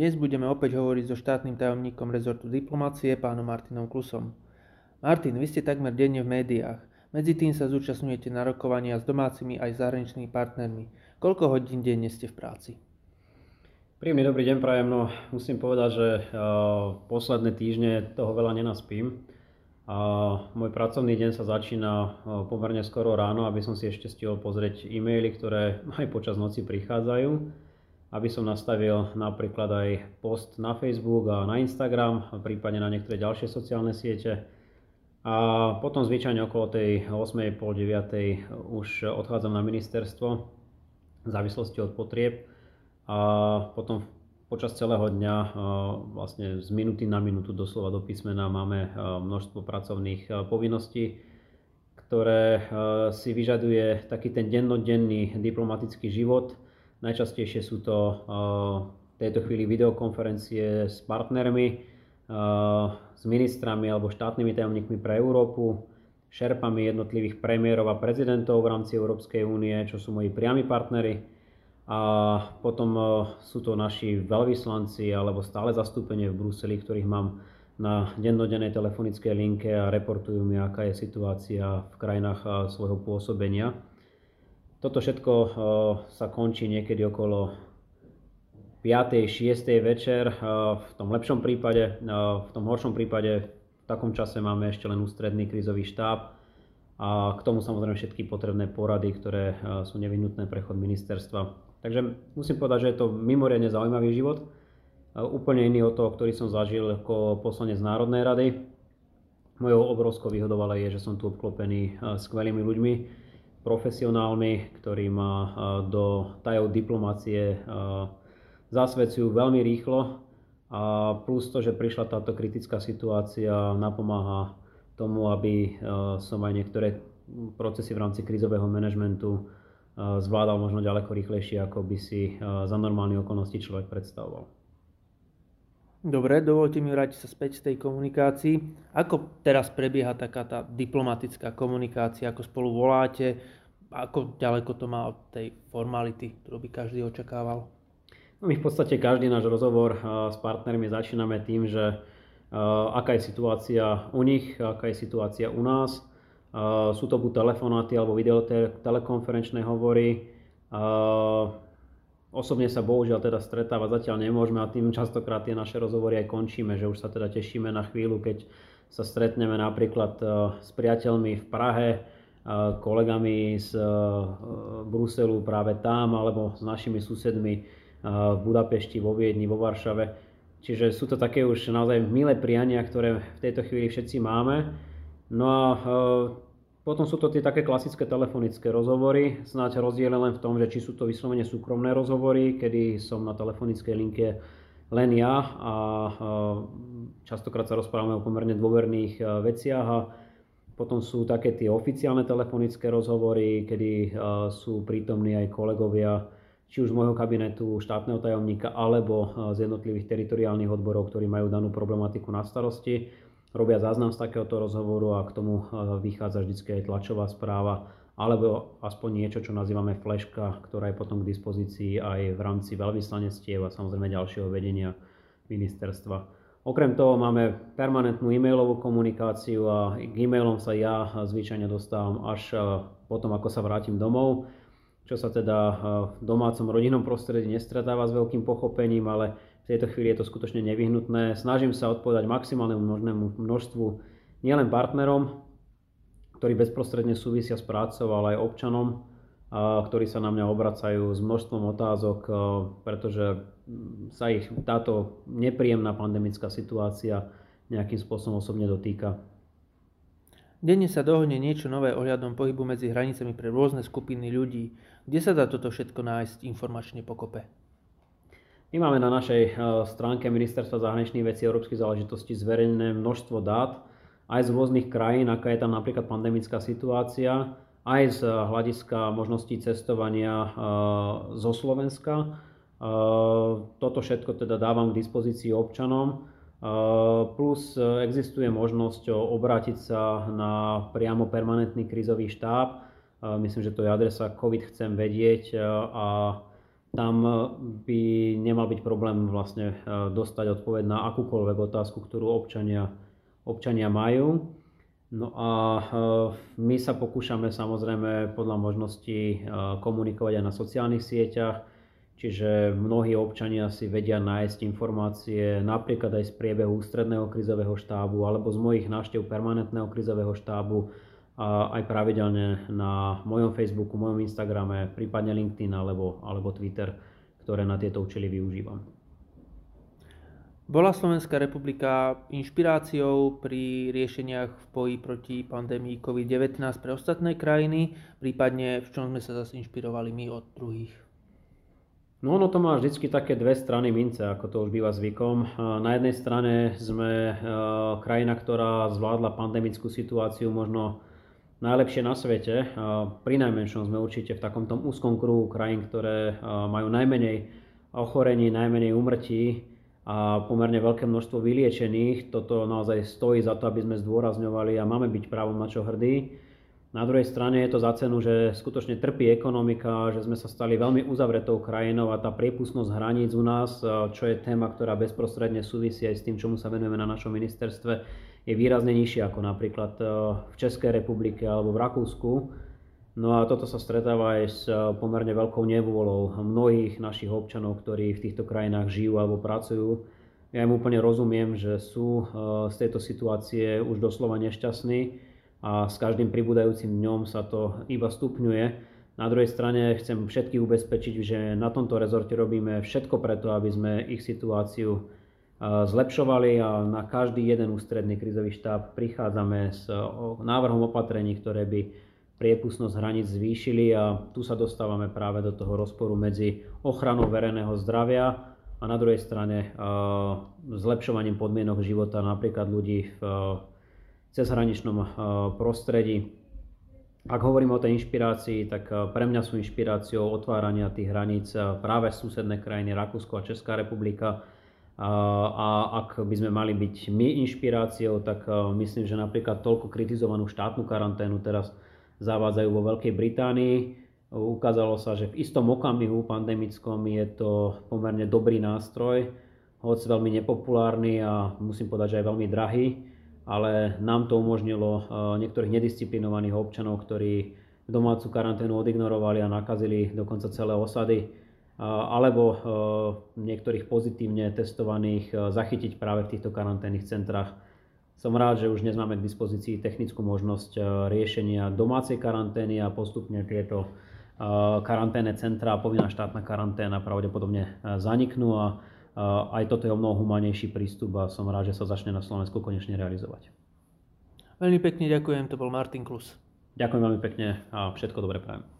Dnes budeme opäť hovoriť so štátnym tajomníkom rezortu diplomácie, pánom Martinom Klusom. Martin, vy ste takmer denne v médiách. Medzi tým sa zúčastňujete na rokovania s domácimi aj zahraničnými partnermi. Koľko hodín denne ste v práci? Príjemný dobrý deň prajem. No, musím povedať, že uh, posledné týždne toho veľa nenaspím. A môj pracovný deň sa začína uh, pomerne skoro ráno, aby som si ešte stihol pozrieť e-maily, ktoré aj počas noci prichádzajú aby som nastavil napríklad aj post na Facebook a na Instagram, prípadne na niektoré ďalšie sociálne siete. A potom zvyčajne okolo tej 8.30, 9.00 už odchádzam na ministerstvo v závislosti od potrieb a potom počas celého dňa vlastne z minuty na minútu doslova do písmena máme množstvo pracovných povinností, ktoré si vyžaduje taký ten dennodenný diplomatický život, Najčastejšie sú to eh, v tejto chvíli videokonferencie s partnermi, eh, s ministrami alebo štátnymi tajomníkmi pre Európu, šerpami jednotlivých premiérov a prezidentov v rámci Európskej únie, čo sú moji priami partnery. A potom eh, sú to naši veľvyslanci alebo stále zastúpenie v Bruseli, ktorých mám na dennodennej telefonickej linke a reportujú mi, aká je situácia v krajinách svojho pôsobenia. Toto všetko eh, sa končí niekedy okolo 5. 6. večer. Eh, v tom lepšom prípade, eh, v tom horšom prípade v takom čase máme ešte len ústredný krízový štáb a k tomu samozrejme všetky potrebné porady, ktoré sú nevyhnutné pre chod ministerstva. Takže musím povedať, že je to mimoriadne zaujímavý život. Úplne iný od toho, ktorý som zažil ako poslanec Národnej rady. Mojou obrovskou výhodou ale je, že som tu obklopený skvelými ľuďmi, profesionálmi, ktorí ma do tajov diplomácie zasvedcujú veľmi rýchlo a plus to, že prišla táto kritická situácia, napomáha tomu, aby som aj niektoré procesy v rámci krízového manažmentu zvládal možno ďaleko rýchlejšie, ako by si za normálne okolnosti človek predstavoval. Dobre, dovolte mi vrátiť sa späť z tej komunikácii. Ako teraz prebieha taká tá diplomatická komunikácia, ako spolu voláte, ako ďaleko to má od tej formality, ktorú by každý očakával? No my v podstate každý náš rozhovor s partnermi začíname tým, že aká je situácia u nich, aká je situácia u nás. Sú to buď telefonáty alebo videotelekonferenčné hovory. Osobne sa bohužiaľ teda stretávať zatiaľ nemôžeme a tým častokrát tie naše rozhovory aj končíme, že už sa teda tešíme na chvíľu, keď sa stretneme napríklad s priateľmi v Prahe, kolegami z e, Bruselu práve tam, alebo s našimi susedmi v Budapešti, vo Viedni, vo Varšave. Čiže sú to také už naozaj milé priania, ktoré v tejto chvíli všetci máme. No a potom sú to tie také klasické telefonické rozhovory, snáď rozdiel len v tom, že či sú to vyslovene súkromné rozhovory, kedy som na telefonickej linke len ja a častokrát sa rozprávame o pomerne dôverných veciach a potom sú také tie oficiálne telefonické rozhovory, kedy sú prítomní aj kolegovia či už z môjho kabinetu štátneho tajomníka alebo z jednotlivých teritoriálnych odborov, ktorí majú danú problematiku na starosti robia záznam z takéhoto rozhovoru a k tomu e, vychádza vždy aj tlačová správa alebo aspoň niečo, čo nazývame fleška, ktorá je potom k dispozícii aj v rámci veľvyslanectiev a samozrejme ďalšieho vedenia ministerstva. Okrem toho máme permanentnú e-mailovú komunikáciu a k e-mailom sa ja zvyčajne dostávam až e, potom, ako sa vrátim domov, čo sa teda e, v domácom rodinnom prostredí nestretáva s veľkým pochopením, ale v tejto chvíli je to skutočne nevyhnutné. Snažím sa odpovedať maximálnemu možnému množstvu nielen partnerom, ktorí bezprostredne súvisia s prácou, ale aj občanom, ktorí sa na mňa obracajú s množstvom otázok, pretože sa ich táto nepríjemná pandemická situácia nejakým spôsobom osobne dotýka. Denne sa dohodne niečo nové ohľadom pohybu medzi hranicami pre rôzne skupiny ľudí. Kde sa dá toto všetko nájsť informačne pokope? My máme na našej eh, stránke Ministerstva zahraničných vecí a európskych záležitostí zverejnené množstvo dát aj z rôznych krajín, aká je tam napríklad pandemická situácia, aj z hľadiska možností cestovania eh, zo Slovenska. Toto všetko teda dávam k dispozícii občanom. Plus existuje možnosť obrátiť sa na priamo permanentný krízový štáb. Myslím, že to je adresa COVID chcem vedieť a tam by nemal byť problém vlastne dostať odpoveď na akúkoľvek otázku, ktorú občania, občania majú. No a my sa pokúšame samozrejme podľa možností komunikovať aj na sociálnych sieťach, čiže mnohí občania si vedia nájsť informácie napríklad aj z priebehu ústredného krizového štábu alebo z mojich návštev permanentného krizového štábu a aj pravidelne na mojom Facebooku, mojom Instagrame, prípadne LinkedIn alebo, alebo Twitter, ktoré na tieto účely využívam. Bola Slovenská republika inšpiráciou pri riešeniach v boji proti pandémii COVID-19 pre ostatné krajiny, prípadne v čom sme sa zase inšpirovali my od druhých? No ono to má vždy také dve strany mince, ako to už býva zvykom. Na jednej strane sme e, krajina, ktorá zvládla pandemickú situáciu možno najlepšie na svete. Pri najmenšom sme určite v takom tom úzkom kruhu krajín, ktoré e, majú najmenej ochorení, najmenej umrtí a pomerne veľké množstvo vyliečených. Toto naozaj stojí za to, aby sme zdôrazňovali a máme byť právom na čo hrdí. Na druhej strane je to za cenu, že skutočne trpí ekonomika, že sme sa stali veľmi uzavretou krajinou a tá priepustnosť hraníc u nás, čo je téma, ktorá bezprostredne súvisí aj s tým, čomu sa venujeme na našom ministerstve, je výrazne nižšia ako napríklad v Českej republike alebo v Rakúsku. No a toto sa stretáva aj s pomerne veľkou nevôľou mnohých našich občanov, ktorí v týchto krajinách žijú alebo pracujú. Ja im úplne rozumiem, že sú z tejto situácie už doslova nešťastní a s každým pribúdajúcim dňom sa to iba stupňuje. Na druhej strane chcem všetkých ubezpečiť, že na tomto rezorte robíme všetko preto, aby sme ich situáciu zlepšovali a na každý jeden ústredný krizový štáb prichádzame s návrhom opatrení, ktoré by priepustnosť hraníc zvýšili a tu sa dostávame práve do toho rozporu medzi ochranou verejného zdravia a na druhej strane zlepšovaním podmienok života napríklad ľudí v cezhraničnom prostredí. Ak hovorím o tej inšpirácii, tak pre mňa sú inšpiráciou otvárania tých hraníc práve susedné krajiny Rakúsko a Česká republika. A ak by sme mali byť my inšpiráciou, tak myslím, že napríklad toľko kritizovanú štátnu karanténu teraz zavádzajú vo Veľkej Británii. Ukázalo sa, že v istom okamihu pandemickom je to pomerne dobrý nástroj, hoď veľmi nepopulárny a musím povedať, že aj veľmi drahý, ale nám to umožnilo eh, niektorých nedisciplinovaných občanov, ktorí domácu karanténu odignorovali a nakazili dokonca celé osady, eh, alebo eh, niektorých pozitívne testovaných zachytiť práve v týchto karanténnych centrách. Som rád, že už dnes máme k dispozícii technickú možnosť riešenia domácej karantény a postupne tieto karanténne centrá, povinná štátna karanténa pravdepodobne zaniknú a aj toto je o mnoho humanejší prístup a som rád, že sa začne na Slovensku konečne realizovať. Veľmi pekne ďakujem, to bol Martin Klus. Ďakujem veľmi pekne a všetko dobré prajem.